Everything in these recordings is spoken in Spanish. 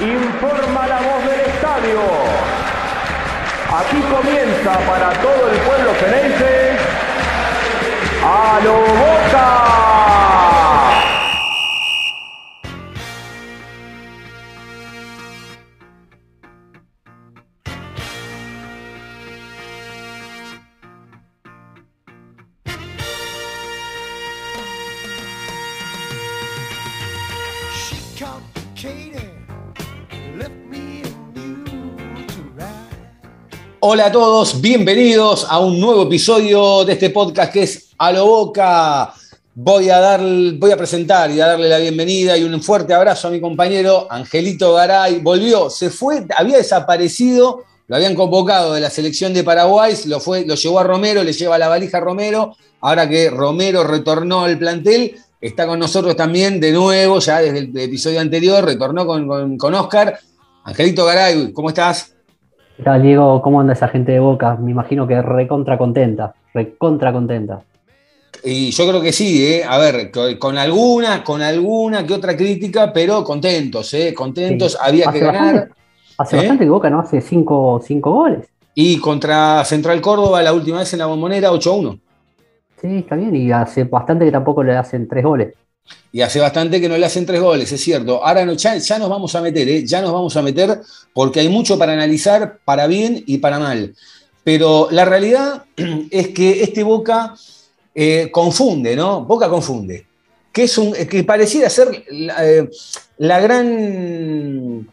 informa la voz del estadio. Aquí comienza para todo el pueblo ceneice a lo boca. Hola a todos, bienvenidos a un nuevo episodio de este podcast que es A lo Boca. Voy a, dar, voy a presentar y a darle la bienvenida y un fuerte abrazo a mi compañero Angelito Garay. Volvió, se fue, había desaparecido, lo habían convocado de la selección de Paraguay, lo, fue, lo llevó a Romero, le lleva la valija a Romero. Ahora que Romero retornó al plantel, está con nosotros también de nuevo, ya desde el episodio anterior, retornó con, con, con Oscar. Angelito Garay, ¿cómo estás? ¿Qué tal, Diego? ¿Cómo anda esa gente de Boca? Me imagino que recontra contenta, recontra contenta. Y yo creo que sí, ¿eh? a ver, con alguna, con alguna que otra crítica, pero contentos, ¿eh? contentos, había que ganar. hace ¿eh? bastante que Boca no hace cinco, cinco, goles. Y contra Central Córdoba la última vez en la bombonera 8-1. Sí, está bien, y hace bastante que tampoco le hacen tres goles. Y hace bastante que no le hacen tres goles, es cierto. Ahora no, ya, nos vamos a meter, ¿eh? ya nos vamos a meter porque hay mucho para analizar, para bien y para mal. Pero la realidad es que este Boca eh, confunde, ¿no? Boca confunde. Que, es un, que pareciera ser la, eh, gran,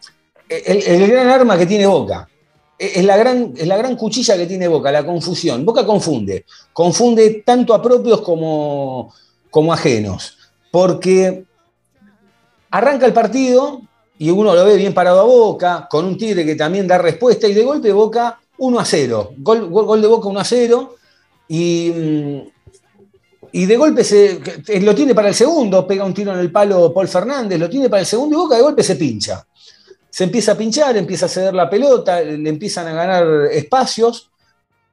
el, gran arma que tiene Boca. Es la, gran, es la gran cuchilla que tiene Boca, la confusión. Boca confunde. Confunde tanto a propios como, como ajenos porque arranca el partido y uno lo ve bien parado a Boca, con un Tigre que también da respuesta, y de golpe Boca 1 a 0. Gol, de Boca 1 a 0. Y, mm, y de golpe se, lo tiene para el segundo, pega un tiro en el palo Paul Fernández, lo tiene para el segundo y Boca de golpe se pincha. Se empieza a pinchar, empieza a ceder la pelota, le empiezan a ganar espacios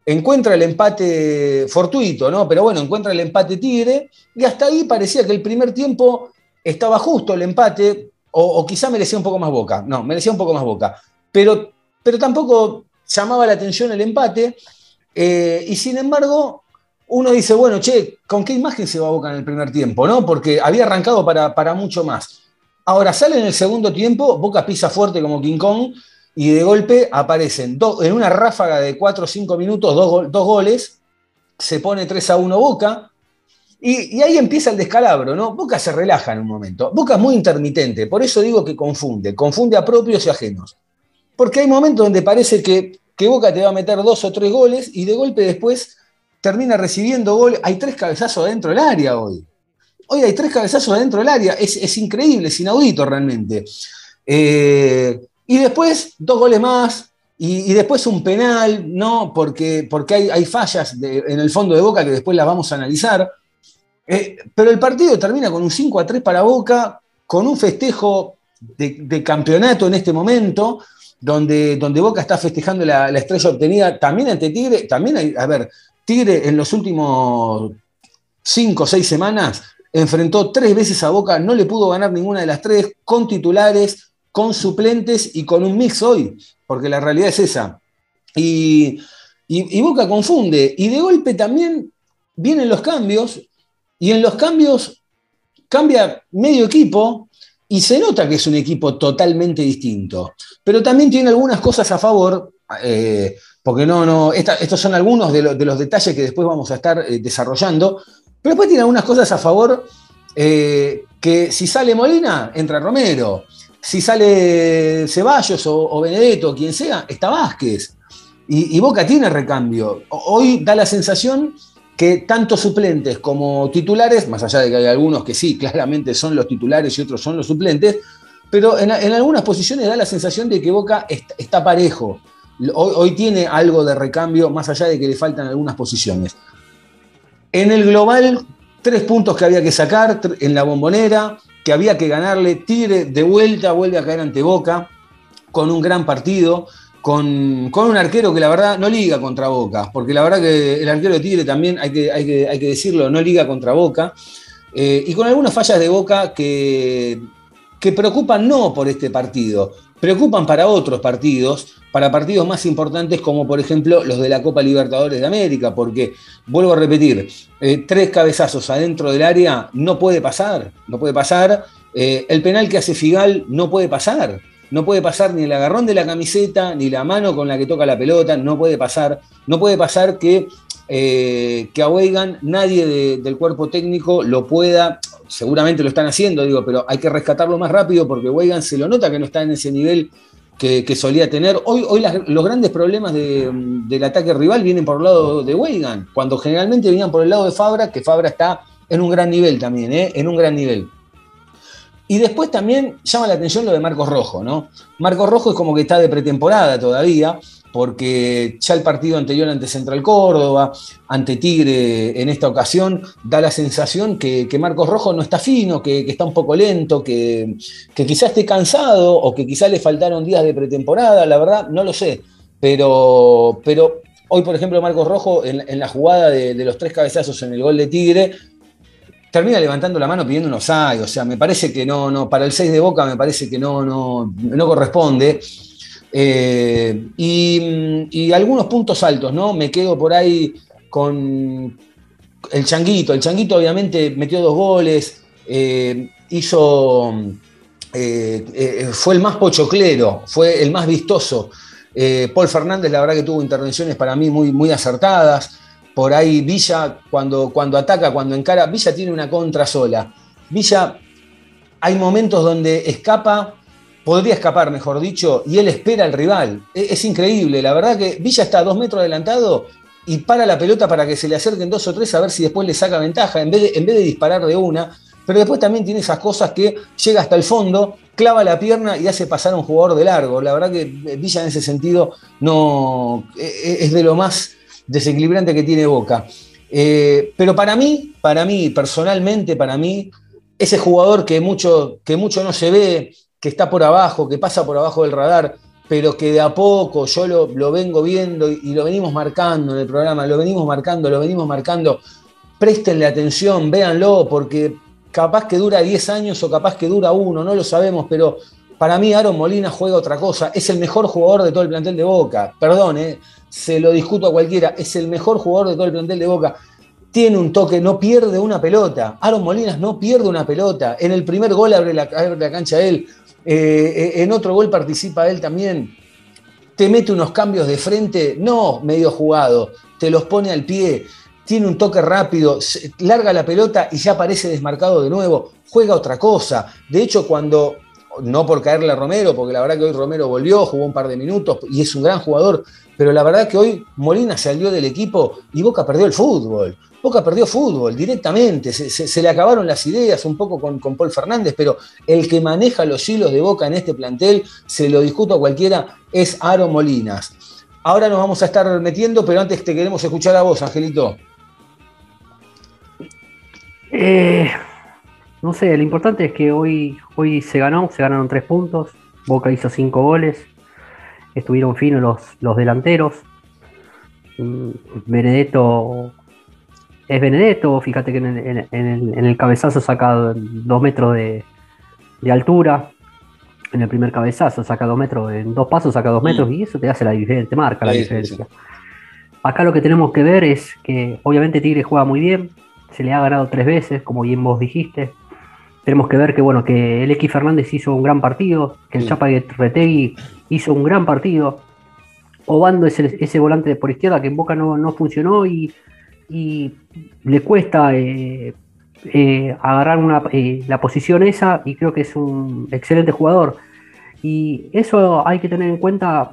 encuentra el empate fortuito, ¿no? Pero bueno, encuentra el empate Tigre y hasta ahí parecía que el primer tiempo estaba justo el empate, o, quizá merecía un poco más boca, no, merecía un poco más boca, pero, pero tampoco llamaba la atención el empate, eh, y sin embargo, uno dice, bueno, che, ¿con qué imagen se va Boca en el primer tiempo? ¿no? Porque había arrancado para, para mucho más. Ahora sale en el segundo tiempo, Boca pisa fuerte como King Kong, y de golpe aparecen en una ráfaga de 4 o 5 minutos dos, goles, se pone 3 a 1 Boca, y, ahí empieza el descalabro, ¿no? Boca se relaja en un momento. Boca es muy intermitente, por eso digo que confunde, confunde a propios y ajenos. Porque hay momentos donde parece que, que Boca te va a meter dos o tres goles y de golpe después termina recibiendo goles. Hay tres cabezazos adentro del área hoy. Hoy hay tres cabezazos adentro del área. Es, es increíble, es inaudito realmente. Eh, y después dos goles más, y, después un penal, ¿no? Porque, porque hay, hay fallas en el fondo de Boca que después las vamos a analizar. Eh, pero el partido termina con un 5 a 3 para Boca, con un festejo de, campeonato en este momento, donde, donde Boca está festejando la, estrella obtenida también ante Tigre. También a ver, Tigre en los últimos 5 o 6 semanas enfrentó tres veces a Boca, no le pudo ganar ninguna de las tres, con titulares, con suplentes y con un mix hoy, porque la realidad es esa. Y, Boca confunde, y de golpe también vienen los cambios, y en los cambios cambia medio equipo, y se nota que es un equipo totalmente distinto, pero también tiene algunas cosas a favor, eh, porque no, no, estos son algunos de, los detalles que después vamos a estar eh, desarrollando, pero después tiene algunas cosas a favor eh, que si sale Molina, entra Romero si sale Ceballos o, Benedetto o quien sea, está Vázquez. Y, Boca tiene recambio. Hoy da la sensación que tanto suplentes como titulares, más allá de que hay algunos que sí, claramente son los titulares y otros son los suplentes, pero en, algunas posiciones da la sensación de que Boca está, parejo. Hoy, hoy, tiene algo de recambio, más allá de que le faltan algunas posiciones. En el global, tres puntos que había que sacar en la bombonera, que había que ganarle. Tigre de vuelta vuelve a caer ante Boca con un gran partido, con, un arquero que la verdad no liga contra Boca, porque la verdad que el arquero de Tigre también, hay que, hay que, decirlo, no liga contra Boca, eh, y con algunas fallas de Boca que, que preocupan no por este partido, preocupan para otros partidos, para partidos más importantes como por ejemplo los de la Copa Libertadores de América, porque, vuelvo a repetir, eh, tres cabezazos adentro del área no puede pasar, no puede pasar, eh, el penal que hace Figal no puede pasar, no puede pasar ni el agarrón de la camiseta, ni la mano con la que toca la pelota, no puede pasar, no puede pasar que, eh, que a Weigan nadie del cuerpo técnico lo pueda, seguramente lo están haciendo, digo, pero hay que rescatarlo más rápido porque Weigan se lo nota que no está en ese nivel que, solía tener. Hoy, los grandes problemas del ataque rival vienen por el lado de Weigan, cuando generalmente venían por el lado de Fabra, que Fabra está en un gran nivel también, ¿eh? en un gran nivel. Y después también llama la atención lo de Marcos Rojo, ¿no? Marcos Rojo es como que está de pretemporada todavía, porque ya el partido anterior ante Central Córdoba, ante Tigre en esta ocasión, da la sensación que, Marcos Rojo no está fino, que, está un poco lento, que, que quizás esté cansado o que quizás le faltaron días de pretemporada, la verdad no lo sé. Pero, pero hoy, por ejemplo, Marcos Rojo en, la jugada de, los tres cabezazos en el gol de Tigre, termina levantando la mano pidiendo unos offside. O sea, me parece que no, no, para el 6 de Boca me parece que no, no, no corresponde. Eh, y, algunos puntos altos, ¿no? Me quedo por ahí con el Changuito. El Changuito obviamente metió dos goles, eh, hizo... Eh, fue el más pochoclero, fue el más vistoso. Paul Fernández, la verdad que tuvo intervenciones para mí muy, muy acertadas. Por ahí Villa, cuando, cuando ataca, cuando encara, Villa tiene una contra sola. Villa, hay momentos donde escapa, podría escapar, mejor dicho, y él espera al rival. E, es, increíble, la verdad que Villa está a dos metros adelantado y para la pelota para que se le acerquen dos o tres a ver si después le saca ventaja, en vez de, en vez de disparar de una. Pero después también tiene esas cosas que llega hasta el fondo, clava la pierna y hace pasar a un jugador de largo. La verdad que Villa en ese sentido no e, e, es de lo más desequilibrante que tiene Boca. Eh, pero para mí, para mí, personalmente, para mí, ese jugador que mucho, que mucho no se ve, que está por abajo, que pasa por abajo del radar, pero que de a poco yo lo, vengo viendo y, lo venimos marcando en el programa, lo venimos marcando, lo venimos marcando. Préstenle atención, véanlo, porque capaz que dura 10 años o capaz que dura uno, no lo sabemos, pero para mí Aaron Molina juega otra cosa. Es el mejor jugador de todo el plantel de Boca. Perdón, eh, se lo discuto a cualquiera. Es el mejor jugador de todo el plantel de Boca. Tiene un toque, no pierde una pelota. Aaron Molinas no pierde una pelota. En el primer gol abre la, cancha él. Eh, eh, en otro gol participa él también. Te mete unos cambios de frente, no medio jugado. Te los pone al pie. Tiene un toque rápido, larga la pelota y ya aparece desmarcado de nuevo. Juega otra cosa. De hecho, cuando no por caerle a Romero, porque la verdad que hoy Romero volvió, jugó un par de minutos y es un gran jugador, pero la verdad que hoy Molina salió del equipo y Boca perdió el fútbol. Boca perdió fútbol directamente, se, le acabaron las ideas un poco con, con, Paul Fernández, pero el que maneja los hilos de Boca en este plantel, se lo discuto a cualquiera, es Aaron Molinas. Ahora nos vamos a estar metiendo, pero antes te queremos escuchar a vos, Angelito. Eh, no sé, lo importante es que hoy, hoy se ganó, se ganaron tres puntos, Boca hizo cinco goles, estuvieron finos los, los delanteros. Mm, Benedetto es Benedetto, fíjate que en el, cabezazo saca dos metros de, altura, en el primer cabezazo saca dos metros, en dos pasos saca dos metros y eso te hace la diferencia, te marca la diferencia. Acá lo que tenemos que ver es que obviamente Tigre juega muy bien, se le ha ganado tres veces, como bien vos dijiste, tenemos que ver que bueno que el X Fernández hizo un gran partido, que el Chapa Retegui hizo un gran partido. Obando es ese volante por izquierda que en Boca no, funcionó y, le cuesta eh, eh, agarrar una, eh, la posición esa y creo que es un excelente jugador. Y eso hay que tener en cuenta,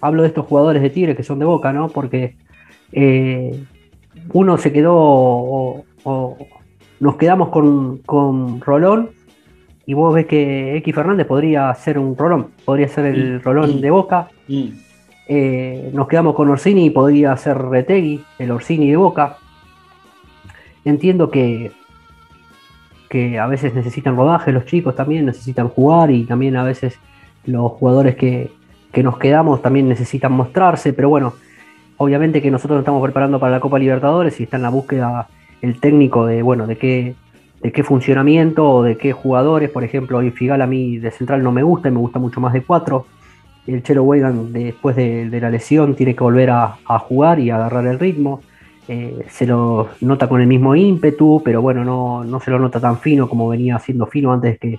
hablo de estos jugadores de Tigre que son de Boca, ¿no? Porque uno se quedó o, nos quedamos con, Rolón y vos ves que X Fernández podría ser un Rolón, podría ser el Rolón de Boca. Eh, nos quedamos con Orsini y podría ser Retegui, el Orsini de Boca. Entiendo que, que a veces necesitan rodaje los chicos también, necesitan jugar y también a veces los jugadores que, que nos quedamos también necesitan mostrarse, pero bueno, obviamente que nosotros nos estamos preparando para la Copa Libertadores y está en la búsqueda el técnico de, bueno, de qué, de qué funcionamiento o de qué jugadores. Por ejemplo, hoy Figal a mí de central no me gusta, me gusta mucho más de cuatro. El Chelo Weigand después de, la lesión tiene que volver a, jugar y agarrar el ritmo. Eh, se lo nota con el mismo ímpetu, pero bueno, no, se lo nota tan fino como venía siendo fino antes que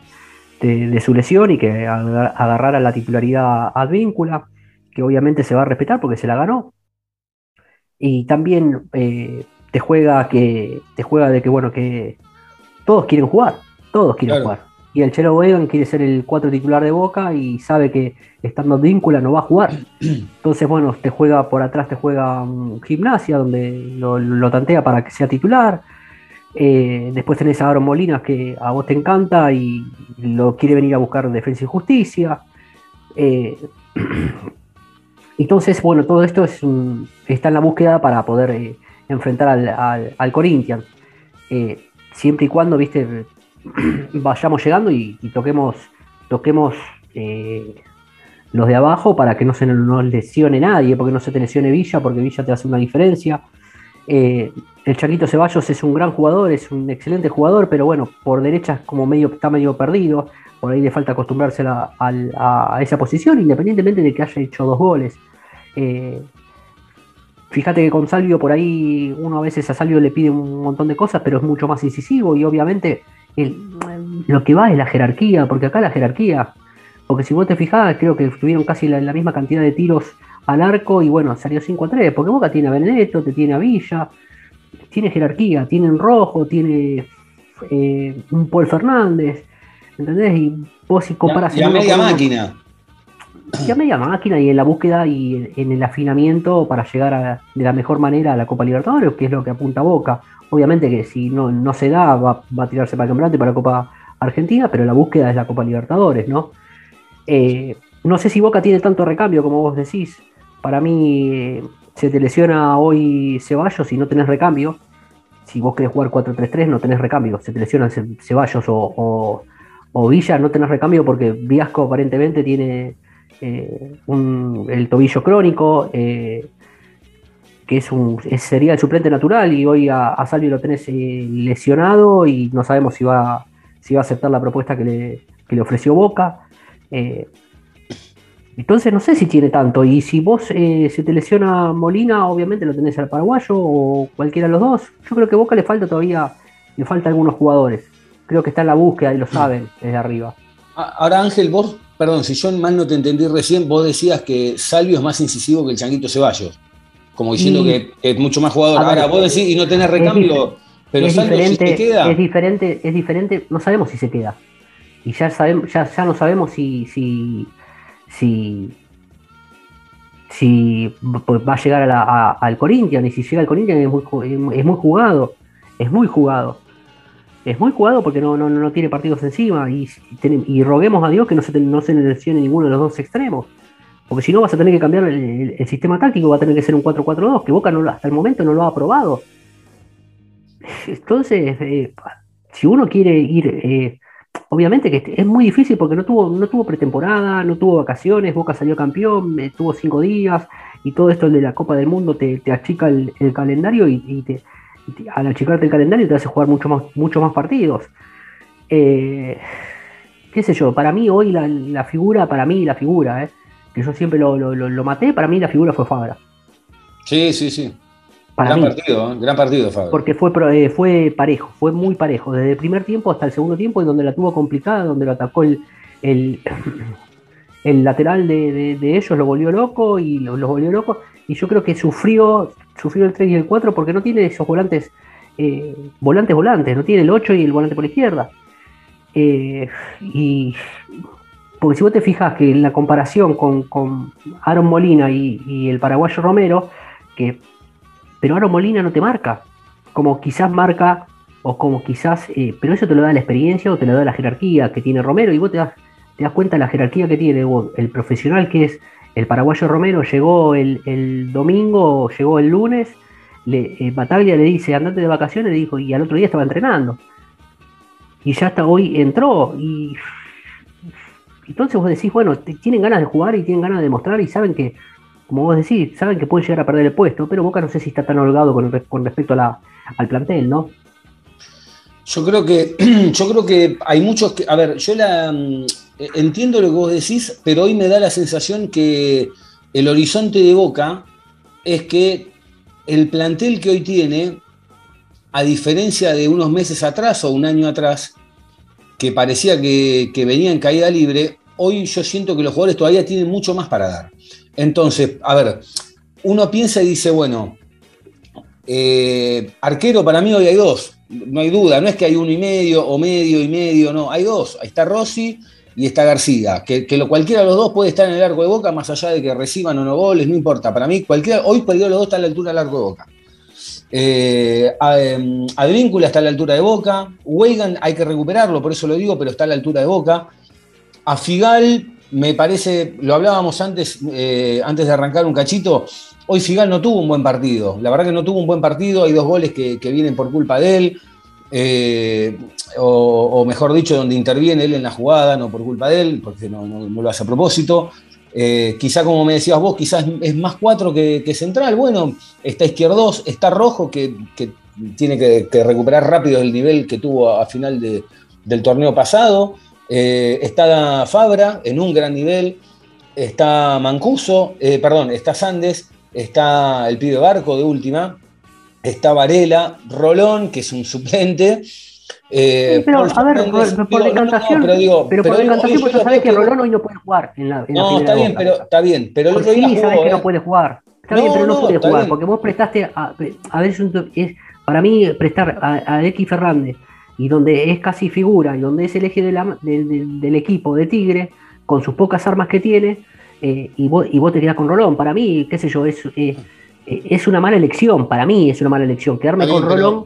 de, su lesión y que agarrara la titularidad Advíncula, que obviamente se va a respetar porque se la ganó. Y también eh, te juega que te juega de que bueno que todos quieren jugar, todos quieren jugar. Y el Chelo Wegan quiere ser el cuatro titular de Boca y sabe que estando víncula no va a jugar. Entonces, bueno, te juega por atrás, te juega gimnasia donde lo, tantea para que sea titular. Eh, después tenés a Aaron Molinas que a vos te encanta y lo quiere venir a buscar Defensa y Justicia. Eh, entonces, bueno, todo esto es está en la búsqueda para poder eh, enfrentar al, al, Corinthians siempre y cuando, viste, vayamos llegando y, toquemos, toquemos eh, los de abajo para que no se nos lesione nadie, porque no se te lesione Villa, porque Villa te hace una diferencia. Eh, el Chaquito Ceballos es un gran jugador, es un excelente jugador, pero bueno, por derecha como medio, está medio perdido, por ahí le falta acostumbrarse a, esa posición, independientemente de que haya hecho dos goles. Eh, Fíjate que con Salvio por ahí uno a veces a Salvio le pide un montón de cosas, pero es mucho más incisivo y obviamente lo que va es la jerarquía, porque acá la jerarquía, porque si vos te fijás, creo que tuvieron casi la, misma cantidad de tiros al arco y bueno, salió 5 a 3, porque Boca tiene a Benedetto, te tiene a Villa, tiene jerarquía, tiene un Rojo, tiene eh, un Paul Fernández, ¿entendés? Y vos si comparas... Y a, media máquina ya media máquina y en la búsqueda y en el afinamiento para llegar de la mejor manera a la Copa Libertadores, que es lo que apunta Boca. Obviamente que si no, no se da, va, a tirarse para el campeonato y para la Copa Argentina, pero la búsqueda es la Copa Libertadores, ¿no? Eh, no sé si Boca tiene tanto recambio como vos decís. Para mí, eh, se te lesiona hoy Ceballos y no tenés recambio. Si vos querés jugar 4-3-3, no tenés recambio. Se te lesiona Ceballos o, o Villa, no tenés recambio porque Viasco aparentemente tiene eh, el tobillo crónico, eh, que es un, sería el suplente natural, y hoy a, Salvio lo tenés eh, lesionado y no sabemos si va, si va a aceptar la propuesta que le, le ofreció Boca. entonces no sé si tiene tanto. Y si vos se te lesiona Molina, obviamente lo tenés al paraguayo o cualquiera de los dos. Yo creo que Boca le falta todavía, le falta algunos jugadores. Creo que está en la búsqueda y lo saben desde arriba. Ahora Ángel, vos perdón, si yo mal no te entendí recién, vos decías que Salvio es más incisivo que el Changuito Ceballos, como diciendo que es mucho más jugador. Ahora, vos decís y no tenés recambio, pero Salvio si se queda. Es diferente, es diferente, no sabemos si se queda. Y ya sabemos, ya, ya no sabemos si, si, si, si va a llegar al Corinthians, y si llega al Corinthians es muy, es muy jugado, es muy jugado es muy jugado porque no, no, no tiene partidos encima y, y, roguemos a Dios que no se, no se lesione ninguno de los dos extremos. Porque si no vas a tener que cambiar el, sistema táctico, va a tener que ser un 4-4-2, que Boca no, hasta el momento no lo ha probado. Entonces, eh, si uno quiere ir, eh, obviamente que es muy difícil porque no tuvo, no tuvo pretemporada, no tuvo vacaciones, Boca salió campeón, eh, tuvo cinco días y todo esto de la Copa del Mundo te, achica el, calendario y te, al achicarte el calendario te hace jugar mucho más, mucho más partidos. Eh, qué sé yo, para mí hoy la, figura, para mí la figura, eh, que yo siempre lo, maté, para mí la figura fue Fabra. Sí, sí, sí. gran partido, ¿eh? gran partido Fabra. Porque fue, fue parejo, fue muy parejo, desde el primer tiempo hasta el segundo tiempo, en donde la tuvo complicada, donde lo atacó el, el, lateral de, ellos, lo volvió loco y lo, lo volvió loco. Y yo creo que sufrió, sufrió el 3 y el 4 porque no tiene esos volantes, eh, volantes, volantes, no tiene el 8 y el volante por la izquierda. Eh, y porque si vos te fijas que en la comparación con, con Aaron Molina y, el paraguayo Romero, que pero Aaron Molina no te marca, como quizás marca, o como quizás, eh, pero eso te lo da la experiencia o te lo da la jerarquía que tiene Romero, y vos te das, te das cuenta de la jerarquía que tiene el profesional que es el paraguayo Romero llegó el, domingo, llegó el lunes, le, eh, Bataglia le dice, andate de vacaciones, le dijo, y al otro día estaba entrenando. Y ya hasta hoy entró. Y entonces vos decís, bueno, tienen ganas de jugar y tienen ganas de demostrar y saben que, como vos decís, saben que pueden llegar a perder el puesto, pero Boca no sé si está tan holgado con, respecto a la, al plantel, ¿no? Yo creo que, yo creo que hay muchos que. A ver, yo la mm, entiendo lo que vos decís, pero hoy me da la sensación que el horizonte de Boca es que el plantel que hoy tiene, a diferencia de unos meses atrás o un año atrás, que parecía que, venía en caída libre, hoy yo siento que los jugadores todavía tienen mucho más para dar. Entonces, a ver, uno piensa y dice, bueno, eh, arquero para mí hoy hay dos, no hay duda, no es que hay uno y medio o medio y medio, no, hay dos, ahí está Rossi y está García, que, lo, cualquiera de los dos puede estar en el arco de boca, más allá de que reciban o no goles, no importa, para mí cualquiera, hoy de los dos está a la altura del arco de boca. Eh, em, está a la altura de Boca. Weigan hay que recuperarlo, por eso lo digo, pero está a la altura de Boca. A Figal, me parece, lo hablábamos antes, eh, antes de arrancar un cachito. Hoy Figal no tuvo un buen partido. La verdad que no tuvo un buen partido. Hay dos goles que, vienen por culpa de él. Eh, o, mejor dicho, donde interviene él en la jugada, no por culpa de él, porque no, lo hace a propósito. Eh, quizá como me decías vos, quizás es más cuatro que, central. Bueno, está izquierdos, está rojo que, tiene que, recuperar rápido el nivel que tuvo a, final del torneo pasado. Eh, está Fabra en un gran nivel. Está Mancuso, eh, perdón, está Sandes, está el pibe Barco de última, está Varela, Rolón, que es un suplente. Eh, pero, a ver, por, decantación, pero, por decantación, vos sabés que Rolón hoy no puede jugar en la, en No, está bien, pero está bien, pero el otro día sí, sabés que no puede jugar. Está bien, pero no, puede jugar, porque vos prestaste a, a ver, es, para mí prestar a, a, X Fernández y donde es casi figura y donde es el eje de la, del equipo de Tigre con sus pocas armas que tiene eh, y, vos, y vos te quedás con Rolón. Para mí, qué sé yo, es, eh, es una mala elección. Para mí es una mala elección quedarme con Rolón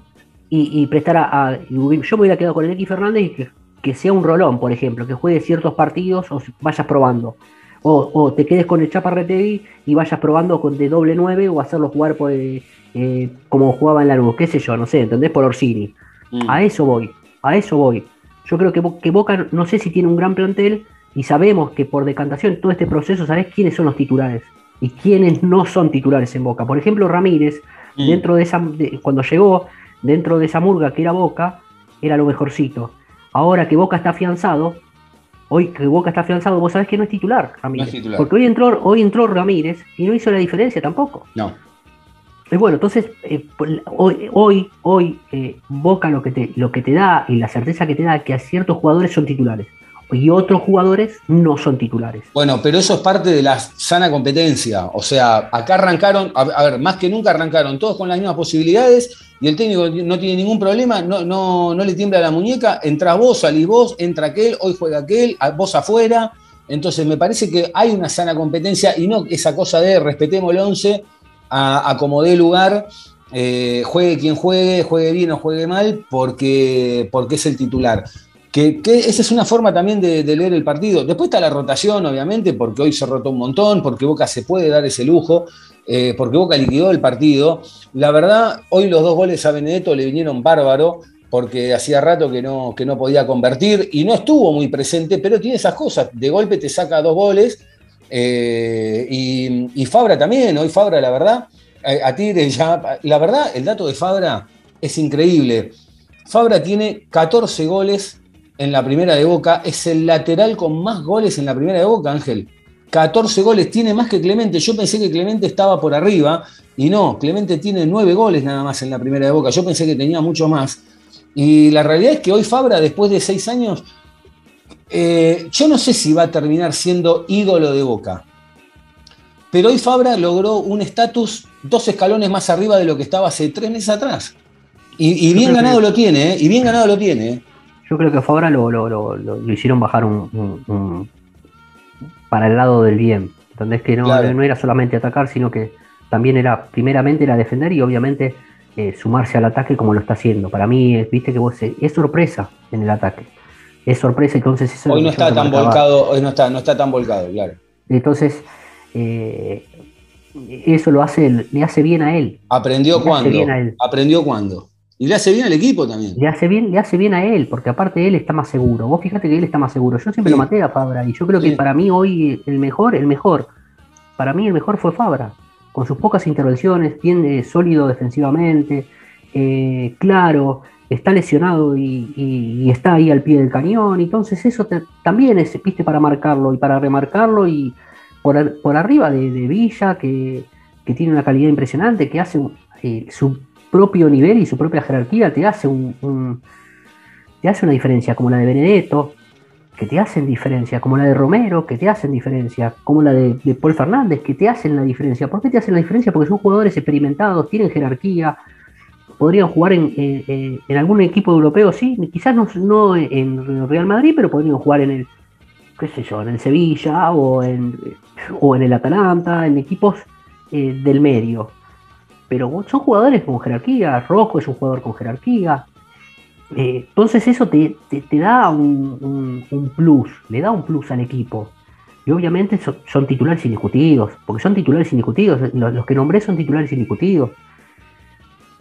y, prestar a, Yo me hubiera quedado con el X Fernández y que, sea un rolón, por ejemplo, que juegue ciertos partidos o vayas probando. O, te quedes con el Chaparretegui y vayas probando con de doble 9 o hacerlo jugar por, eh, como jugaba en la luz, qué sé yo, no sé, ¿entendés? Por Orsini. Mm. A eso voy, a eso voy. Yo creo que, que Boca no sé si tiene un gran plantel y sabemos que por decantación todo este proceso, ¿sabés quiénes son los titulares? Y quiénes no son titulares en Boca. Por ejemplo, Ramírez, mm. dentro de esa, cuando llegó, dentro de esa murga que era Boca, era lo mejorcito. Ahora que Boca está afianzado, hoy que Boca está afianzado, vos sabés que no es titular, Ramírez. Porque hoy entró, hoy entró Ramírez y no hizo la diferencia tampoco. No. Y bueno, entonces, eh, hoy, hoy, hoy eh, Boca lo que, te, lo que te da y la certeza que te da es que a ciertos jugadores son titulares y otros jugadores no son titulares. Bueno, pero eso es parte de la sana competencia. O sea, acá arrancaron, a, ver, más que nunca arrancaron todos con las mismas posibilidades y el técnico no tiene ningún problema, no, no, no le tiembla la muñeca, entra vos, salís vos, entra aquel, hoy juega aquel, vos afuera. Entonces me parece que hay una sana competencia y no esa cosa de respetemos el 11 a, como dé lugar. Eh, juegue quien juegue, juegue bien o juegue mal, porque, porque es el titular. Que, esa es una forma también de, leer el partido. Después está la rotación, obviamente, porque hoy se rotó un montón, porque Boca se puede dar ese lujo, eh, porque Boca liquidó el partido. La verdad, hoy los dos goles a Benedetto le vinieron bárbaro, porque hacía rato que no, que no podía convertir y no estuvo muy presente, pero tiene esas cosas. De golpe te saca dos goles. Eh, y, Fabra también, hoy Fabra, la verdad, a, a ya. La verdad, el dato de Fabra es increíble. Fabra tiene 14 goles en la primera de Boca, es el lateral con más goles en la primera de Boca, Ángel. 14 goles, tiene más que Clemente. Yo pensé que Clemente estaba por arriba y no, Clemente tiene 9 goles nada más en la primera de Boca. Yo pensé que tenía mucho más. Y la realidad es que hoy Fabra, después de 6 años, eh, yo no sé si va a terminar siendo ídolo de Boca. Pero hoy Fabra logró un estatus dos escalones más arriba de lo que estaba hace tres meses atrás. Y, bien ganado lo tiene, ¿eh? y bien ganado lo tiene. ¿Eh? Yo creo que Fabra lo, lo, hicieron bajar un, para el lado del bien. ¿Entendés? Que no, no era solamente atacar, sino que también era, primeramente era defender y obviamente eh, sumarse al ataque como lo está haciendo. Para mí, viste que vos eh, es sorpresa en el ataque. Es sorpresa, entonces Hoy no está tan volcado, hoy no está, no está tan volcado, claro. Entonces, eh, eso lo hace, le hace bien a él. ¿Aprendió cuándo? ¿Aprendió cuándo? Y le hace bien al equipo también. Le hace bien, le hace bien a él, porque aparte él está más seguro. Vos fíjate que él está más seguro. Yo siempre lo maté a Fabra y yo creo que para mí hoy el mejor, el mejor, para mí el mejor fue Fabra. Con sus pocas intervenciones, tiene sólido defensivamente, eh, claro, está lesionado y, está ahí al pie del cañón. Entonces eso también es, viste, para marcarlo y para remarcarlo y por, por arriba de, Villa, que, tiene una calidad impresionante, que hace eh, su propio nivel y su propia jerarquía, te hace, un, te hace una diferencia, como la de Benedetto, que te hacen diferencia, como la de Romero, que te hacen diferencia, como la de, Paul Fernández, que te hacen la diferencia. ¿Por qué te hacen la diferencia? Porque son jugadores experimentados, tienen jerarquía, podrían jugar en, algún equipo europeo, sí, quizás no, en Real Madrid, pero podrían jugar en el, qué sé yo, en el Sevilla o en, o en el Atalanta, en equipos eh, del medio. Pero son jugadores con jerarquía, Rojo es un jugador con jerarquía. Eh, entonces eso te, da un, plus, le da un plus al equipo. Y obviamente son, titulares indiscutidos, porque son titulares indiscutidos, los, los que nombré son titulares indiscutidos.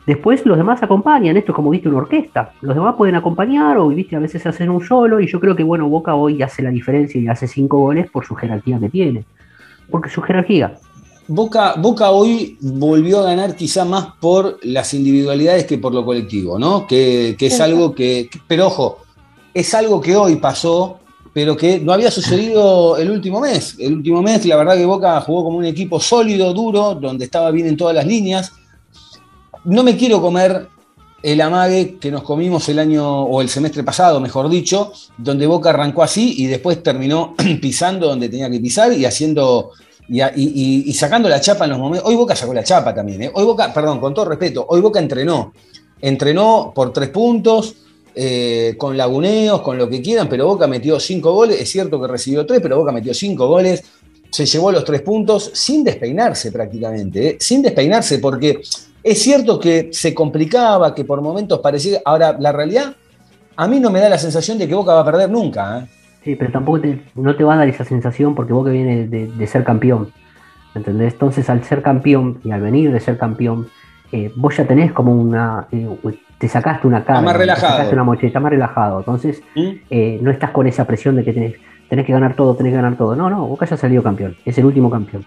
Después los demás acompañan, esto es como viste una orquesta, los demás pueden acompañar o viste a veces hacen un solo y yo creo que bueno, Boca hoy hace la diferencia y hace cinco goles por su jerarquía que tiene, porque su jerarquía. Boca, Boca hoy volvió a ganar quizá más por las individualidades que por lo colectivo, ¿no? Que, es algo que, pero ojo, es algo que hoy pasó, pero que no había sucedido el último mes. El último mes, la verdad que Boca jugó como un equipo sólido, duro, donde estaba bien en todas las líneas no me quiero comer el amague que nos comimos el año o el semestre pasado, mejor dicho, donde Boca arrancó así y después terminó pisando donde tenía que pisar y haciendo y, sacando la chapa en los momentos. Hoy Boca sacó la chapa también. ¿eh? Hoy Boca, perdón, con todo respeto, hoy Boca entrenó. Entrenó por tres puntos, eh, con laguneos, con lo que quieran, pero Boca metió cinco goles. Es cierto que recibió tres, pero Boca metió cinco goles. Se llevó los tres puntos sin despeinarse prácticamente. ¿eh? Sin despeinarse, porque es cierto que se complicaba, que por momentos parecía. Ahora, la realidad, a mí no me da la sensación de que Boca va a perder nunca. ¿eh? Sí, pero tampoco no te va a dar esa sensación porque Boca viene de, ser campeón. ¿Entendés? Entonces, al ser campeón y al venir de ser campeón, eh, vos ya tenés como una. Eh, te sacaste una cara. más relajado. Te sacaste una mochila, más relajado. Entonces, ¿Mm? no estás con esa presión de que tenés, tenés que ganar todo, tenés que ganar todo. No, no, Boca ya salió campeón. Es el último campeón.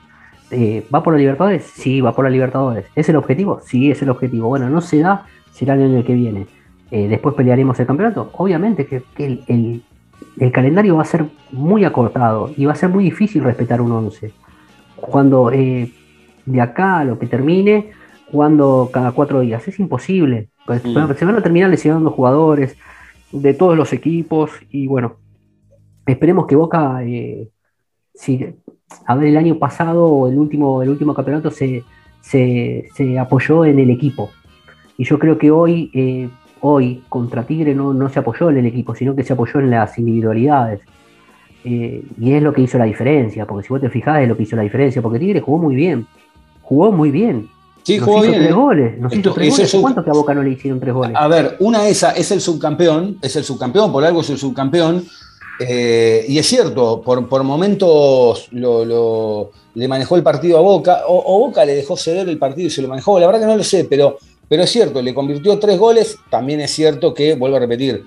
Eh, ¿Va por la Libertadores? Sí, va por la Libertadores. ¿Es el objetivo? Sí, es el objetivo. Bueno, no se da, será el año que viene. Eh, después pelearemos el campeonato. Obviamente que, el, calendario va a ser muy acortado y va a ser muy difícil respetar un 11. Cuando eh, de acá a lo que termine, jugando cada cuatro días, es imposible. Pues, mm. Se van a terminar lesionando jugadores de todos los equipos y bueno, esperemos que Boca, si a ver, el año pasado, el último, el último campeonato se, apoyó en el equipo. Y yo creo que hoy, eh, hoy contra Tigre no, se apoyó en el equipo, sino que se apoyó en las individualidades. Eh, y es lo que hizo la diferencia, porque si vos te fijás es lo que hizo la diferencia, porque Tigre jugó muy bien, jugó muy bien. Sí, jugó bien. Tres ¿eh? goles, nos hizo tres goles. ¿Cuánto que a Boca no le hicieron tres goles? A ver, una esa es el subcampeón, es el subcampeón, por algo es el subcampeón, eh, y es cierto, por, momentos le manejó el partido a Boca, o, Boca le dejó ceder el partido y se lo manejó, la verdad que no lo sé, pero, pero es cierto, le convirtió tres goles, también es cierto que, vuelvo a repetir,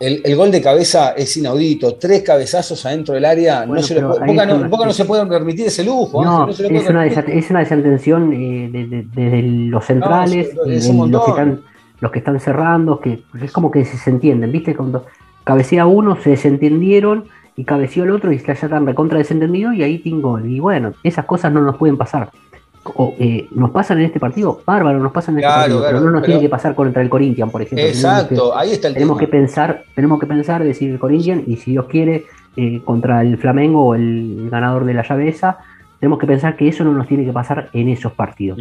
el, gol de cabeza es inaudito, tres cabezazos adentro del área, no se Boca, no, se puede permitir ese lujo. No, es, una es, una desatención eh, de, los centrales, los, que están, los que están cerrando, que es como que se entienden, ¿viste? Cuando cabecea uno, se desentendieron y cabeció el otro y ya están recontra desentendido y ahí tengo Y bueno, esas cosas no nos pueden pasar. O, eh, nos pasan en este partido, bárbaro, nos pasan en este partido, pero no nos tiene que pasar contra el Corinthians, por ejemplo. Exacto, ahí está el tenemos Que pensar, tenemos que pensar, decir el Corinthians, y si Dios quiere, eh, contra el Flamengo o el ganador de la llave esa, tenemos que pensar que eso no nos tiene que pasar en esos partidos.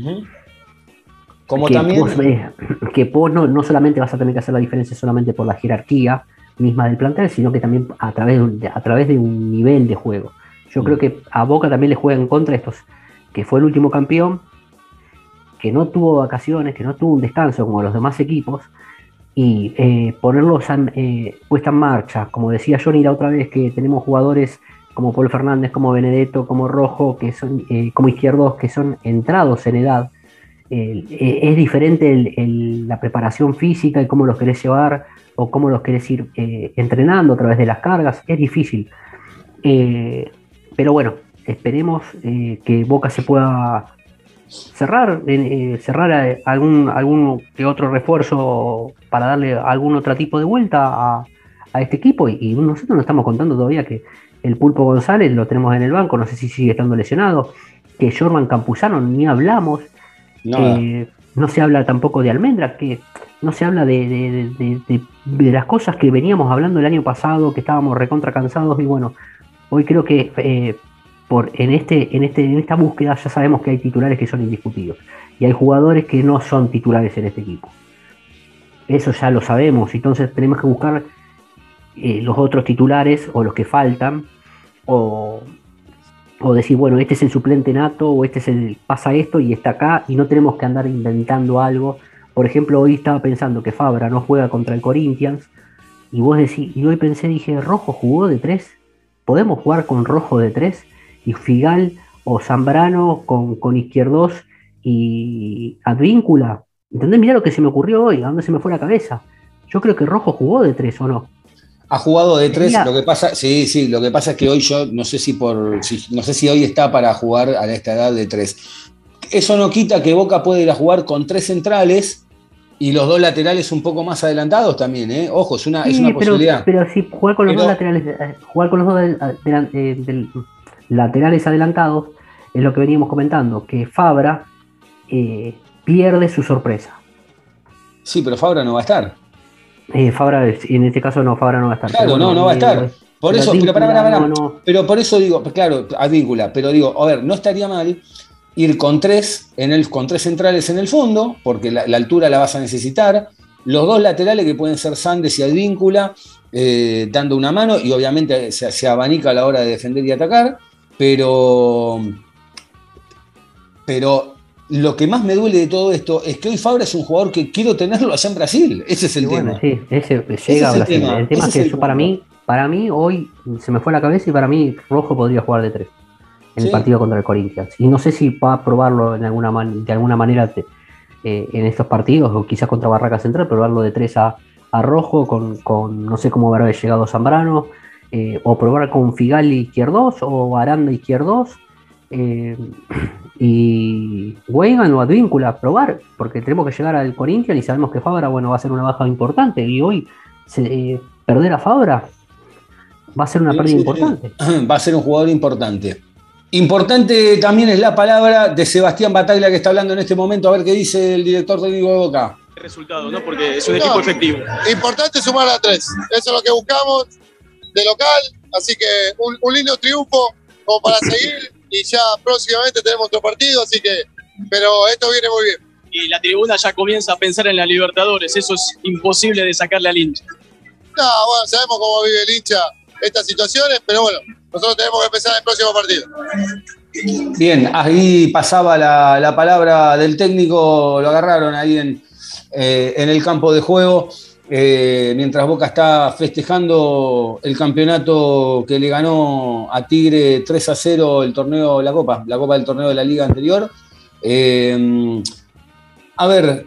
Como que también. que vos no, no solamente vas a tener que hacer la diferencia solamente por la jerarquía, misma del plantel, sino que también a través de, a través de un nivel de juego. Yo creo mm. que a Boca también le juega en contra estos, que fue el último campeón, que no tuvo vacaciones, que no tuvo un descanso como los demás equipos, y eh, ponerlos eh, puesta en marcha, como decía Johnny la otra vez, que tenemos jugadores como Paul Fernández, como Benedetto, como Rojo, que son eh, como izquierdos, que son entrados en edad. es diferente la preparación física y cómo los querés llevar o cómo los querés ir eh, entrenando a través de las cargas, es difícil. Eh, pero bueno, esperemos eh, que Boca se pueda cerrar, eh, cerrar algún, algún que otro refuerzo para darle algún otro tipo de vuelta a, este equipo. Y, nosotros no estamos contando todavía que el Pulpo González lo tenemos en el banco, no sé si sigue estando lesionado, que Jorman Campuzano ni hablamos. no se habla tampoco de Almendra, que no se habla de, las cosas que veníamos hablando el año pasado, que estábamos recontra cansados y bueno, hoy creo que eh, por, en, este, en, este, en esta búsqueda ya sabemos que hay titulares que son indiscutidos. Y hay jugadores que no son titulares en este equipo. Eso ya lo sabemos, entonces tenemos que buscar eh, los otros titulares o los que faltan. O, decir, bueno, este es el suplente nato o este es el pasa esto y está acá y no tenemos que andar inventando algo. Por ejemplo, hoy estaba pensando que Fabra no juega contra el Corinthians y vos decís, y hoy pensé, dije, Rojo jugó de tres, podemos jugar con Rojo de tres y Figal o Zambrano con, con Izquierdos y Advíncula. ¿Entendés? Mirá lo que se me ocurrió hoy, a dónde se me fue la cabeza. Yo creo que Rojo jugó de tres o no. Ha jugado de tres, lo que pasa, sí, sí, lo que pasa es que hoy yo no sé si por, no sé si hoy está para jugar a esta edad de tres. Eso no quita que Boca puede ir a jugar con tres centrales y los dos laterales un poco más adelantados también, ¿eh? Ojo, es una, es una pero, posibilidad. Pero si jugar con los dos laterales, eh, jugar con los dos eh, laterales adelantados es lo que veníamos comentando, que Fabra eh, pierde su sorpresa. Sí, pero Fabra no va a estar. Fabra, en este caso no, Fabra no va a estar. Claro, no, no va a estar. Por eso, pero, para, para, pero por eso digo, claro, Advíncula, pero digo, a ver, no estaría mal ir con tres, en el, con tres centrales en el fondo, porque la, altura la vas a necesitar, los dos laterales que pueden ser Sandes y Advíncula, eh, dando una mano, y obviamente se, abanica a la hora de defender y atacar, pero, pero lo que más me duele de todo esto es que hoy Fabra es un jugador que quiero tenerlo allá en Brasil. Ese es el tema. Sí, ese llega a Brasil. El tema, el tema es que para mí, para mí hoy se me fue la cabeza y para mí Rojo podría jugar de tres en el partido contra el Corinthians. Y no sé si va a probarlo en alguna de alguna manera eh, en estos partidos, o quizás contra Barraca Central, probarlo de 3 a, Rojo, con, no sé cómo habrá llegado Zambrano, eh, o probar con Figali izquierdos, o Aranda izquierdos, eh, y Weigan o Advíncula, probar, porque tenemos que llegar al Corinthians y sabemos que Fabra bueno, va a ser una baja importante, y hoy perder a Fabra va a ser una pérdida importante. Va a ser un jugador importante. Importante también es la palabra de Sebastián Bataglia que está hablando en este momento, a ver qué dice el director técnico de Boca. Resultado, ¿no? Porque es un equipo efectivo. Importante sumar a tres. Eso es lo que buscamos de local. Así que un, lindo triunfo como para seguir. Y ya próximamente tenemos otro partido, así que. Pero esto viene muy bien. Y la tribuna ya comienza a pensar en la Libertadores. Eso es imposible de sacarle al hincha. No, bueno, sabemos cómo vive el hincha estas situaciones, pero bueno, nosotros tenemos que empezar el próximo partido. Bien, ahí pasaba la, palabra del técnico, lo agarraron ahí en, eh, en el campo de juego. Eh, mientras Boca está festejando el campeonato que le ganó a Tigre 3 a 0 el torneo, la Copa, la Copa del torneo de la liga anterior. Eh, a ver,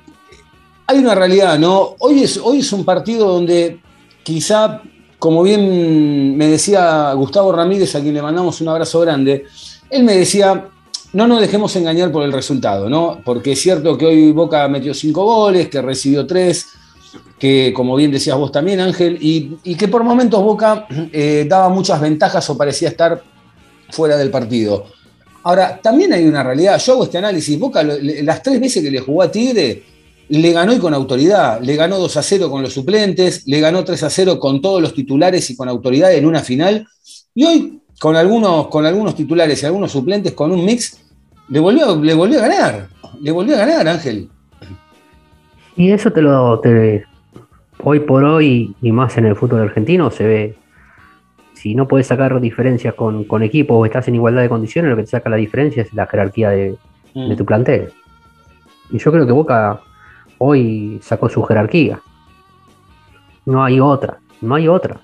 hay una realidad, ¿no? Hoy es, hoy es un partido donde quizá como bien me decía Gustavo Ramírez, a quien le mandamos un abrazo grande, él me decía, no nos dejemos engañar por el resultado, ¿no? Porque es cierto que hoy Boca metió cinco goles, que recibió tres, que como bien decías vos también, Ángel, y, que por momentos Boca eh, daba muchas ventajas o parecía estar fuera del partido. Ahora, también hay una realidad, yo hago este análisis, Boca las tres veces que le jugó a Tigre, le ganó y con autoridad, le ganó 2 a 0 con los suplentes, le ganó 3 a 0 con todos los titulares y con autoridad en una final, y hoy con algunos, con algunos titulares y algunos suplentes con un mix, le volvió, le volvió a ganar, le volvió a ganar Ángel. Y eso te lo, te, hoy por hoy y más en el fútbol argentino se ve, si no puedes sacar diferencias con, con equipos o estás en igualdad de condiciones, lo que te saca la diferencia es la jerarquía de, de mm. tu plantel. Y yo creo que Boca hoy sacó su jerarquía. No hay otra, no hay otra.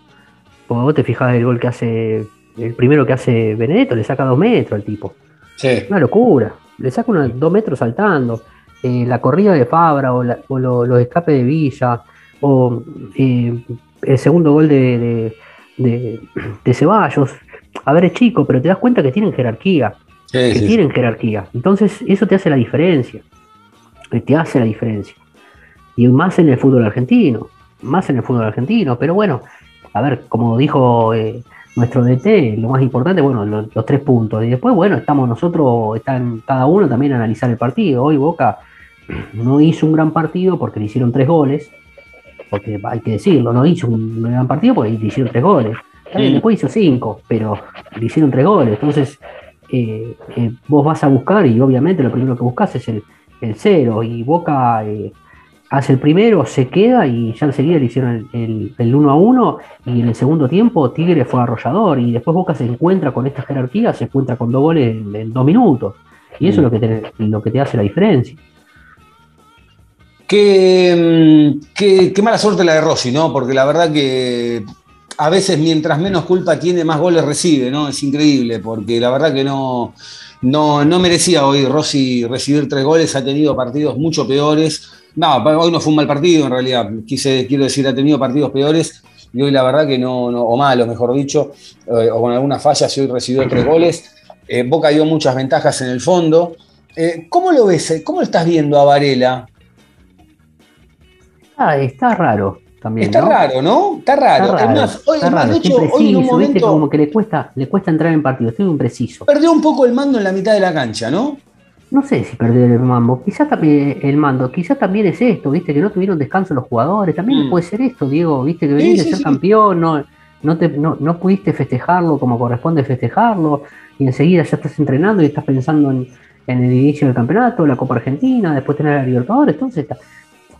Porque vos te fijas el gol que hace, el primero que hace Benedetto, le saca dos metros al tipo. Sí. Una locura. Le saca unos dos metros saltando. Eh, la corrida de Fabra o, los escapes de Villa. O eh, el segundo gol de, de, Ceballos. A ver, es chico, pero te das cuenta que tienen jerarquía. que tienen jerarquía. Entonces, eso te hace la diferencia. Te hace la diferencia. Y más en el fútbol argentino. Más en el fútbol argentino. Pero bueno, a ver, como dijo eh, nuestro DT, lo más importante, bueno, los, tres puntos. Y después, bueno, estamos nosotros, están cada uno también a analizar el partido. Hoy Boca no hizo un gran partido porque le hicieron tres goles. Porque hay que decirlo, no hizo un gran partido porque le hicieron tres goles. También después hizo cinco, pero le hicieron tres goles. Entonces, eh, eh, vos vas a buscar y obviamente lo primero que buscas es el, el cero. Y Boca eh, hace el primero, se queda y ya enseguida le hicieron el, el, 1 a 1 y en el segundo tiempo Tigre fue arrollador y después Boca se encuentra con esta jerarquía, se encuentra con dos goles en, dos minutos. Y eso es lo que, te, lo que te hace la diferencia. Qué, mm, qué, qué, mala suerte la de Rossi, ¿no? Porque la verdad que a veces mientras menos culpa tiene, más goles recibe, ¿no? Es increíble, porque la verdad que no, no, no merecía hoy Rossi recibir tres goles, ha tenido partidos mucho peores. No, hoy no fue un mal partido en realidad, quise, quiero decir, ha tenido partidos peores y hoy la verdad que no, o malos, mejor dicho, eh, o con algunas fallas, y hoy recibió tres goles. Eh, Boca dio muchas ventajas en el fondo. Eh, ¿Cómo lo ves? ¿Cómo estás viendo a Varela? Ah, está raro. Está raro, ¿no? Está raro. hoy, hecho, como que le cuesta, le cuesta entrar en partido, estoy impreciso. Perdió un poco el mando en la mitad de la cancha, ¿no? No sé si perdió el mando, quizás también el mando, quizás también es esto, viste, que no tuvieron descanso los jugadores, también mm. puede ser esto, Diego, viste, que venís de ser campeón, no, no, te, no, pudiste festejarlo como corresponde festejarlo, y enseguida ya estás entrenando y estás pensando en, en el inicio del campeonato, la Copa Argentina, después tener a Libertadores, entonces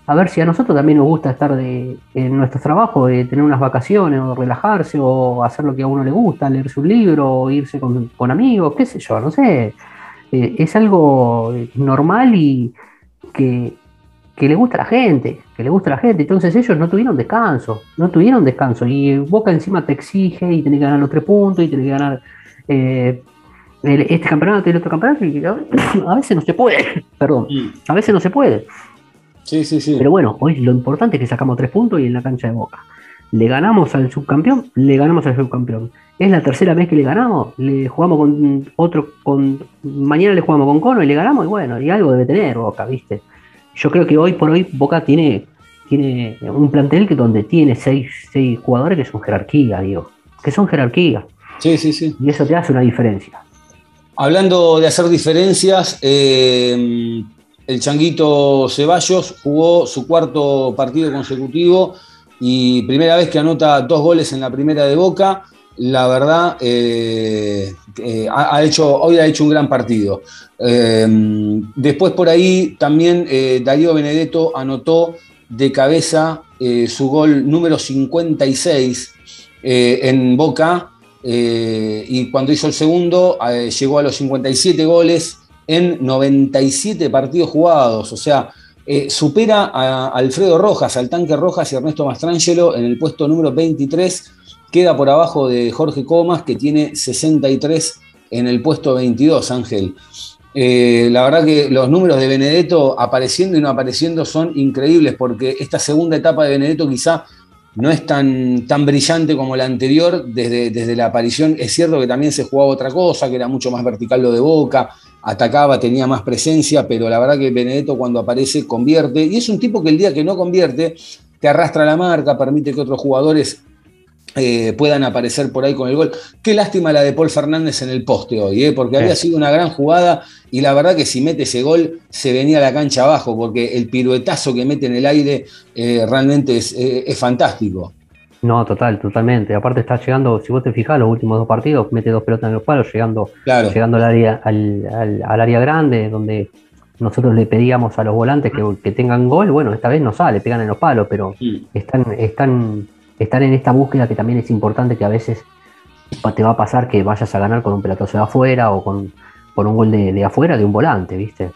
a ver si a nosotros también nos gusta estar de, en nuestro trabajo, de tener unas vacaciones o relajarse o hacer lo que a uno le gusta, leerse un libro o irse con, amigos, qué sé yo, no sé. Eh, es algo normal y que, le gusta a la gente, que le gusta a la gente. Entonces ellos no tuvieron descanso, no tuvieron descanso. Y Boca encima te exige y tiene que ganar los tres puntos y tiene que ganar eh, este campeonato y el otro campeonato. Y a veces no se puede, perdón, a veces no se puede. Sí, sí, sí. Pero bueno, hoy lo importante es que sacamos tres puntos y en la cancha de Boca. Le ganamos al subcampeón, le ganamos al subcampeón. Es la tercera vez que le ganamos, le jugamos con otro, con mañana le jugamos con Cono y le ganamos, y bueno, y algo debe tener Boca, ¿viste? Yo creo que hoy por hoy Boca tiene, tiene un plantel que donde tiene seis, seis jugadores que son jerarquía, digo, que son jerarquía. Sí, sí, sí. Y eso te hace una diferencia. Hablando de hacer diferencias, eh, el Changuito Ceballos jugó su cuarto partido consecutivo y primera vez que anota dos goles en la primera de Boca. La verdad, eh, eh, ha hecho, hoy ha hecho un gran partido. Eh, después por ahí también Darío Benedetto anotó de cabeza su gol número 56 en Boca y cuando hizo el segundo llegó a los 57 goles en 97 partidos jugados, o sea, eh, supera a Alfredo Rojas, al tanque Rojas y Ernesto Mastrangelo en el puesto número 23, queda por abajo de Jorge Comas, que tiene 63 en el puesto 22, Ángel. Eh, la verdad que los números de Benedetto apareciendo y no apareciendo son increíbles, porque esta segunda etapa de Benedetto quizá no es tan, tan brillante como la anterior desde, desde la aparición. Es cierto que también se jugaba otra cosa, que era mucho más vertical lo de Boca, atacaba, tenía más presencia, pero la verdad que Benedetto cuando aparece convierte, y es un tipo que el día que no convierte, te arrastra la marca, permite que otros jugadores eh, puedan aparecer por ahí con el gol. Qué lástima la de Paul Fernández en el poste hoy, eh, porque había sido una gran jugada y la verdad que si mete ese gol se venía a la cancha abajo, porque el piruetazo que mete en el aire eh, realmente es, es fantástico. No, total, totalmente. Aparte está llegando, si vos te fijás, los últimos dos partidos, mete dos pelotas en los palos, llegando, llegando al área, al, área grande, donde nosotros le pedíamos a los volantes que, tengan gol, bueno, esta vez no sale, pegan en los palos, pero están, están, están en esta búsqueda que también es importante que a veces te va a pasar que vayas a ganar con un pelotazo de afuera o con, un gol de, de afuera de un volante, ¿viste?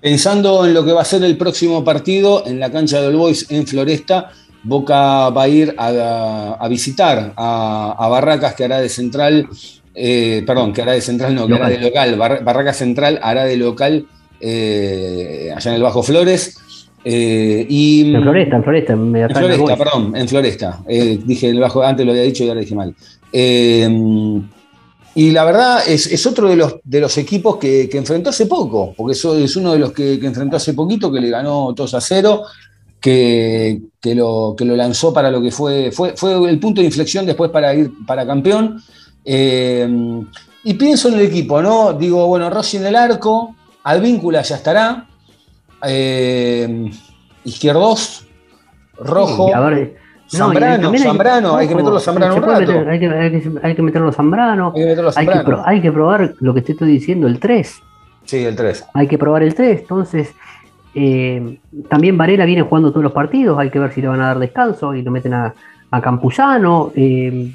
Pensando en lo que va a ser el próximo partido en la cancha del Boys en Floresta, Boca va a ir a, visitar a, Barracas, que hará de central, eh, perdón, que hará de central, no, que hará de local. Barracas Central hará de local eh, allá en el Bajo Flores. Eh, y, en Floresta, en Floresta. En Floresta, perdón, en Floresta. dije el Bajo, antes lo había dicho y ahora dije mal. Y la verdad es, otro de los, de los equipos que, enfrentó hace poco, porque eso es uno de los que, enfrentó hace poquito, que le ganó 2 a 0, que, lo, que lo lanzó para lo que fue, fue, fue el punto de inflexión después para ir para campeón. Eh, y pienso en el equipo, ¿no? Digo, bueno, Rossi en el arco, Alvíncula ya estará, eh, Izquierdos, Rojo. Zambrano, Zambrano, hay que meterlo Zambrano un rato. hay, que, hay, que, meterlo Zambrano. Hay que meterlo Zambrano. Hay que, probar lo que te estoy diciendo, el 3. Sí, el 3. Hay que probar el 3. Entonces, eh, también Varela viene jugando todos los partidos. Hay que ver si le van a dar descanso y lo meten a, a Campuzano. Eh,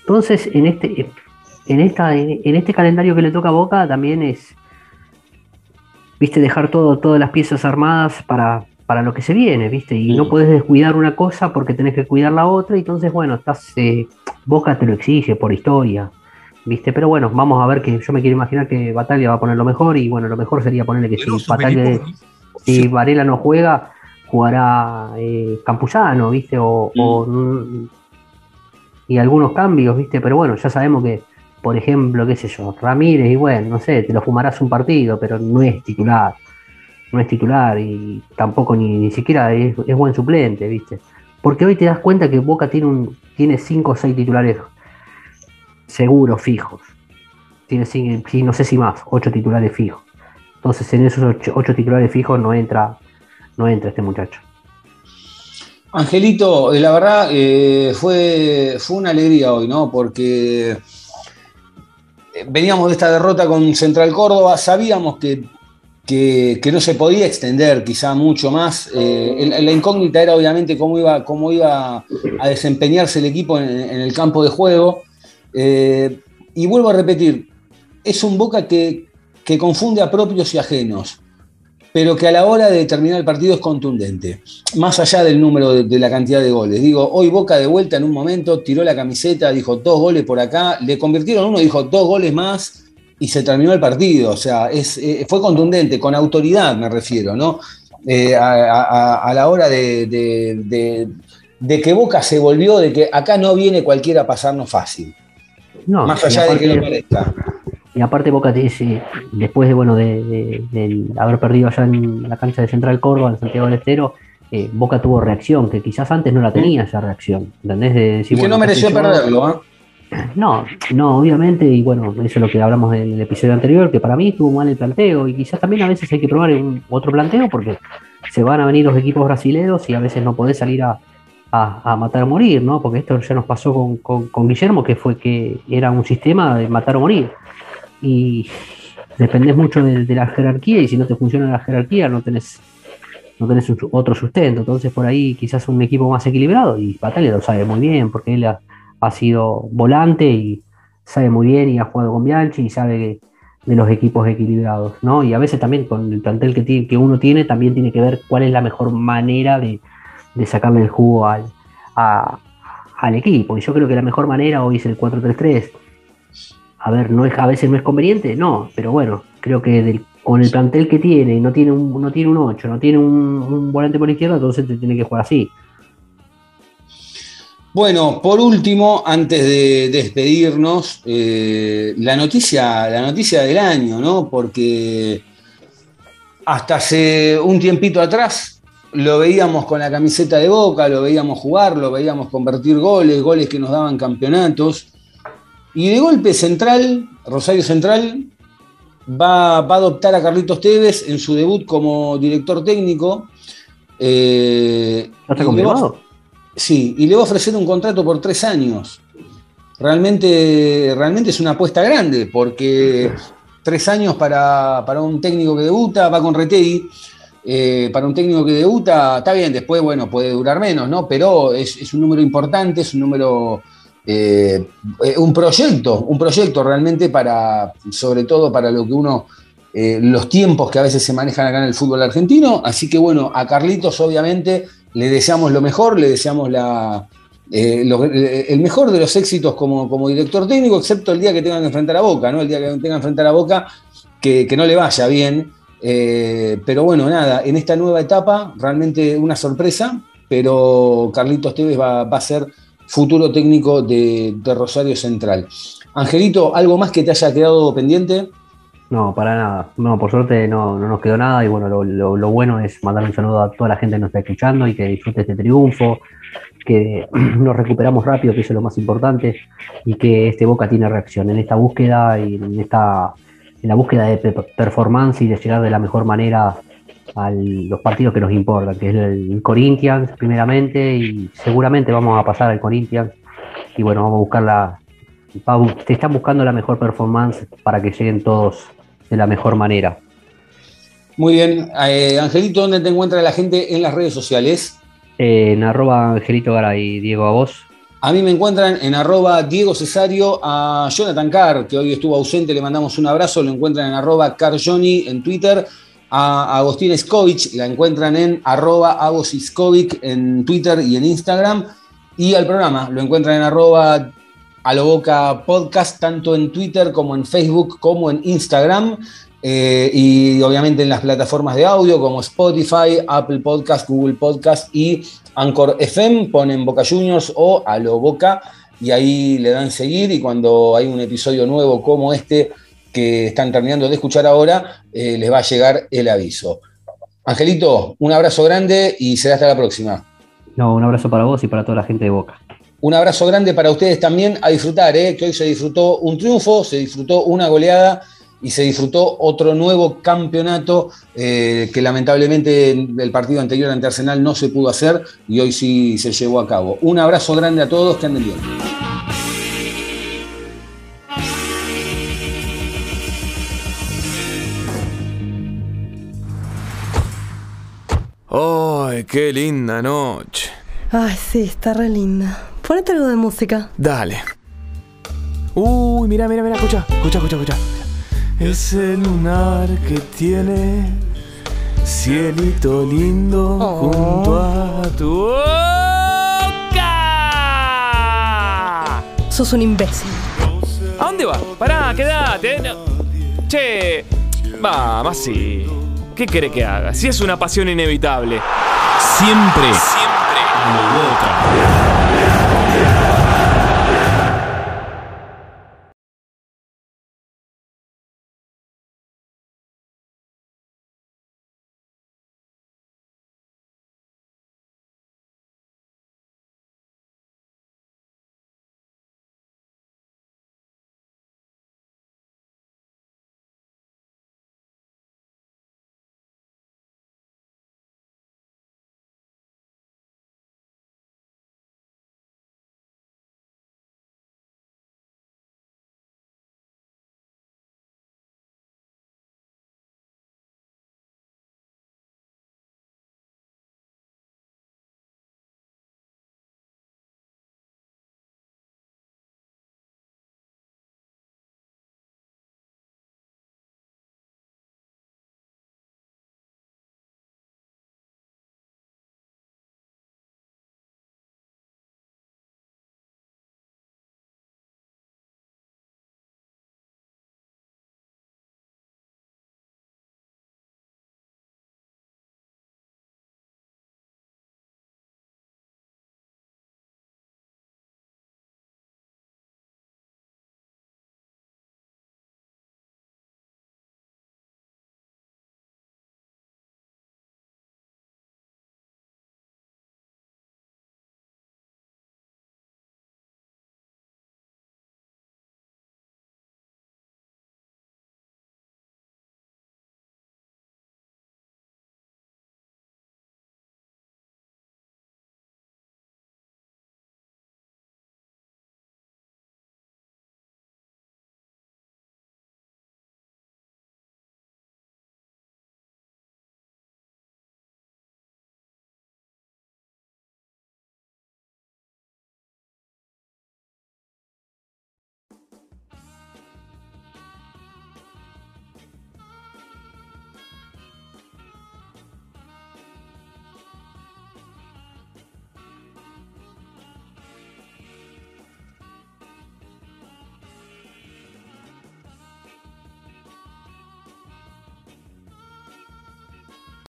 entonces, en este, en, esta, en este calendario que le toca a Boca, también es. Viste, dejar todo, todas las piezas armadas para, para lo que se viene, ¿viste? Y no podés descuidar una cosa porque tenés que cuidar la otra, y entonces, bueno, estás, eh, Boca te lo exige por historia, ¿viste? Pero bueno, vamos a ver que yo me quiero imaginar que Batalla va a poner lo mejor, y bueno, lo mejor sería ponerle que si Batalla, si Varela no juega, jugará eh, Campuzano, ¿viste? O, mm, y algunos cambios, ¿viste? Pero bueno, ya sabemos que, por ejemplo, qué sé yo, Ramírez, y bueno, no sé, te lo fumarás un partido, pero no es titular no es titular y tampoco ni, ni siquiera es, buen suplente, ¿viste? Porque hoy te das cuenta que Boca tiene un tiene cinco o seis titulares seguros, fijos. Tiene no sé si más, ocho titulares fijos. Entonces en esos ocho, titulares fijos no entra, no entra este muchacho. Angelito, eh, la verdad eh, fue, fue una alegría hoy, ¿no? Porque eh, veníamos de esta derrota con Central Córdoba, sabíamos que que, no se podía extender quizá mucho más. La incógnita era obviamente cómo iba, cómo iba a desempeñarse el equipo en, el campo de juego. Eh, y vuelvo a repetir, es un Boca que, confunde a propios y ajenos, pero que a la hora de terminar el partido es contundente, más allá del número de, de la cantidad de goles. Digo, hoy Boca de vuelta en un momento tiró la camiseta, dijo dos goles por acá, le convirtieron uno, dijo dos goles más y se terminó el partido. O sea, eh, fue contundente, con autoridad me refiero, ¿no? Eh, a, la hora de, que Boca se volvió, de que acá no viene cualquiera a pasarnos fácil. No, Más allá de que no parezca. Y aparte Boca dice, después de bueno de, haber perdido allá en la cancha de Central Córdoba, en Santiago del Estero, eh, Boca tuvo reacción, que quizás antes no la tenía esa reacción. ¿Entendés? que no mereció perderlo, ¿eh? No, no, obviamente, y bueno, eso es lo que hablamos en el episodio anterior, que para mí estuvo mal el planteo, y quizás también a veces hay que probar un, otro planteo porque se van a venir los equipos brasileños y a veces no podés salir a, matar o morir, ¿no? Porque esto ya nos pasó con, Guillermo, que fue que era un sistema de matar o morir. Y dependés mucho de, la jerarquía, y si no te funciona la jerarquía, no tenés, no tenés otro sustento. Entonces, por ahí quizás un equipo más equilibrado, y Batalla lo sabe muy bien, porque él ha sido volante y sabe muy bien y ha jugado con Bianchi y sabe de los equipos equilibrados, ¿no? Y a veces también con el plantel que, que uno tiene, también tiene que ver cuál es la mejor manera de, sacarle el jugo al, al equipo. Y yo creo que la mejor manera hoy es el 4-3-3. A ver, no a veces no es conveniente, no, pero bueno, creo que con el plantel que tiene, no tiene un, no tiene un 8, no tiene un, un volante por izquierda, entonces te tiene que jugar así. Bueno, por último, antes de despedirnos, eh, la, noticia, la noticia del año, ¿no? Porque hasta hace un tiempito atrás lo veíamos con la camiseta de boca, lo veíamos jugar, lo veíamos convertir goles, goles que nos daban campeonatos. Y de golpe Central, Rosario Central, va, a adoptar a Carlitos Tevez en su debut como director técnico. Eh, está confirmado? Sí, y le va a ofrecer un contrato por tres años. Realmente, realmente es una apuesta grande, porque tres años para, un técnico que debuta, va con Retegui, eh, para un técnico que debuta, está bien, después, bueno, puede durar menos, ¿no? Pero es, un número importante, es un número, eh, un proyecto, un proyecto realmente para, sobre todo para lo que uno, eh, los tiempos que a veces se manejan acá en el fútbol argentino. Así que bueno, a Carlitos obviamente le deseamos lo mejor, le deseamos la, eh, eh, el mejor de los éxitos como, como, director técnico, excepto el día que tengan que enfrentar a Boca, ¿no? El día que tengan que enfrentar a Boca, que, no le vaya bien. Eh, pero bueno, nada, en esta nueva etapa, realmente una sorpresa, pero Carlitos Tevez va, a ser futuro técnico de, Rosario Central. Angelito, ¿algo más que te haya quedado pendiente? No, para nada. No, por suerte no, no nos quedó nada y bueno, lo, lo- lo bueno es mandar un saludo a toda la gente que nos está escuchando y que disfrute este triunfo, que nos recuperamos rápido, que eso es lo más importante, y que este Boca tiene reacción en esta búsqueda y en esta en la búsqueda de pe- performance y de llegar de la mejor manera a los partidos que nos importan, que es el Corinthians primeramente y seguramente vamos a pasar al Corinthians y bueno, vamos a buscar la, te están buscando la mejor performance para que lleguen todos de la mejor manera. Muy bien. Eh, Angelito, ¿dónde te encuentra la gente en las redes sociales? Eh, en arroba Angelito Garay, Diego, a vos. A mí me encuentran en arroba Diego Cesario, a Jonathan Carr, que hoy estuvo ausente, le mandamos un abrazo, lo encuentran en arroba CarJohnny en Twitter, a Agostín Skovic, la encuentran en arroba Agosiskovic en Twitter y en Instagram, y al programa lo encuentran en arroba a boca podcast, tanto en Twitter como en Facebook, como en Instagram, eh, y obviamente en las plataformas de audio como Spotify, Apple Podcast, Google Podcast y Anchor FM, ponen Boca Juniors o a lo Boca y ahí le dan seguir y cuando hay un episodio nuevo como este que están terminando de escuchar ahora, eh, les va a llegar el aviso. Angelito, un abrazo grande y será hasta la próxima. No, un abrazo para vos y para toda la gente de Boca. Un abrazo grande para ustedes también a disfrutar, ¿eh? que hoy se disfrutó un triunfo, se disfrutó una goleada y se disfrutó otro nuevo campeonato eh, que lamentablemente el partido anterior ante Arsenal no se pudo hacer y hoy sí se llevó a cabo. Un abrazo grande a todos, que anden bien. ¡Ay, qué linda noche! Ay, sí, está re linda. Ponete algo de música. Dale. Uy, mira, mira, mira, escucha, escucha, escucha, escucha. Es el lunar que tiene cielito lindo Oh. junto a tu boca. Sos un imbécil. ¿A dónde vas? Pará, quédate. no. Che, vamos así. ¿Qué quiere que haga? Si es una pasión inevitable. Siempre, siempre, a lo Boca.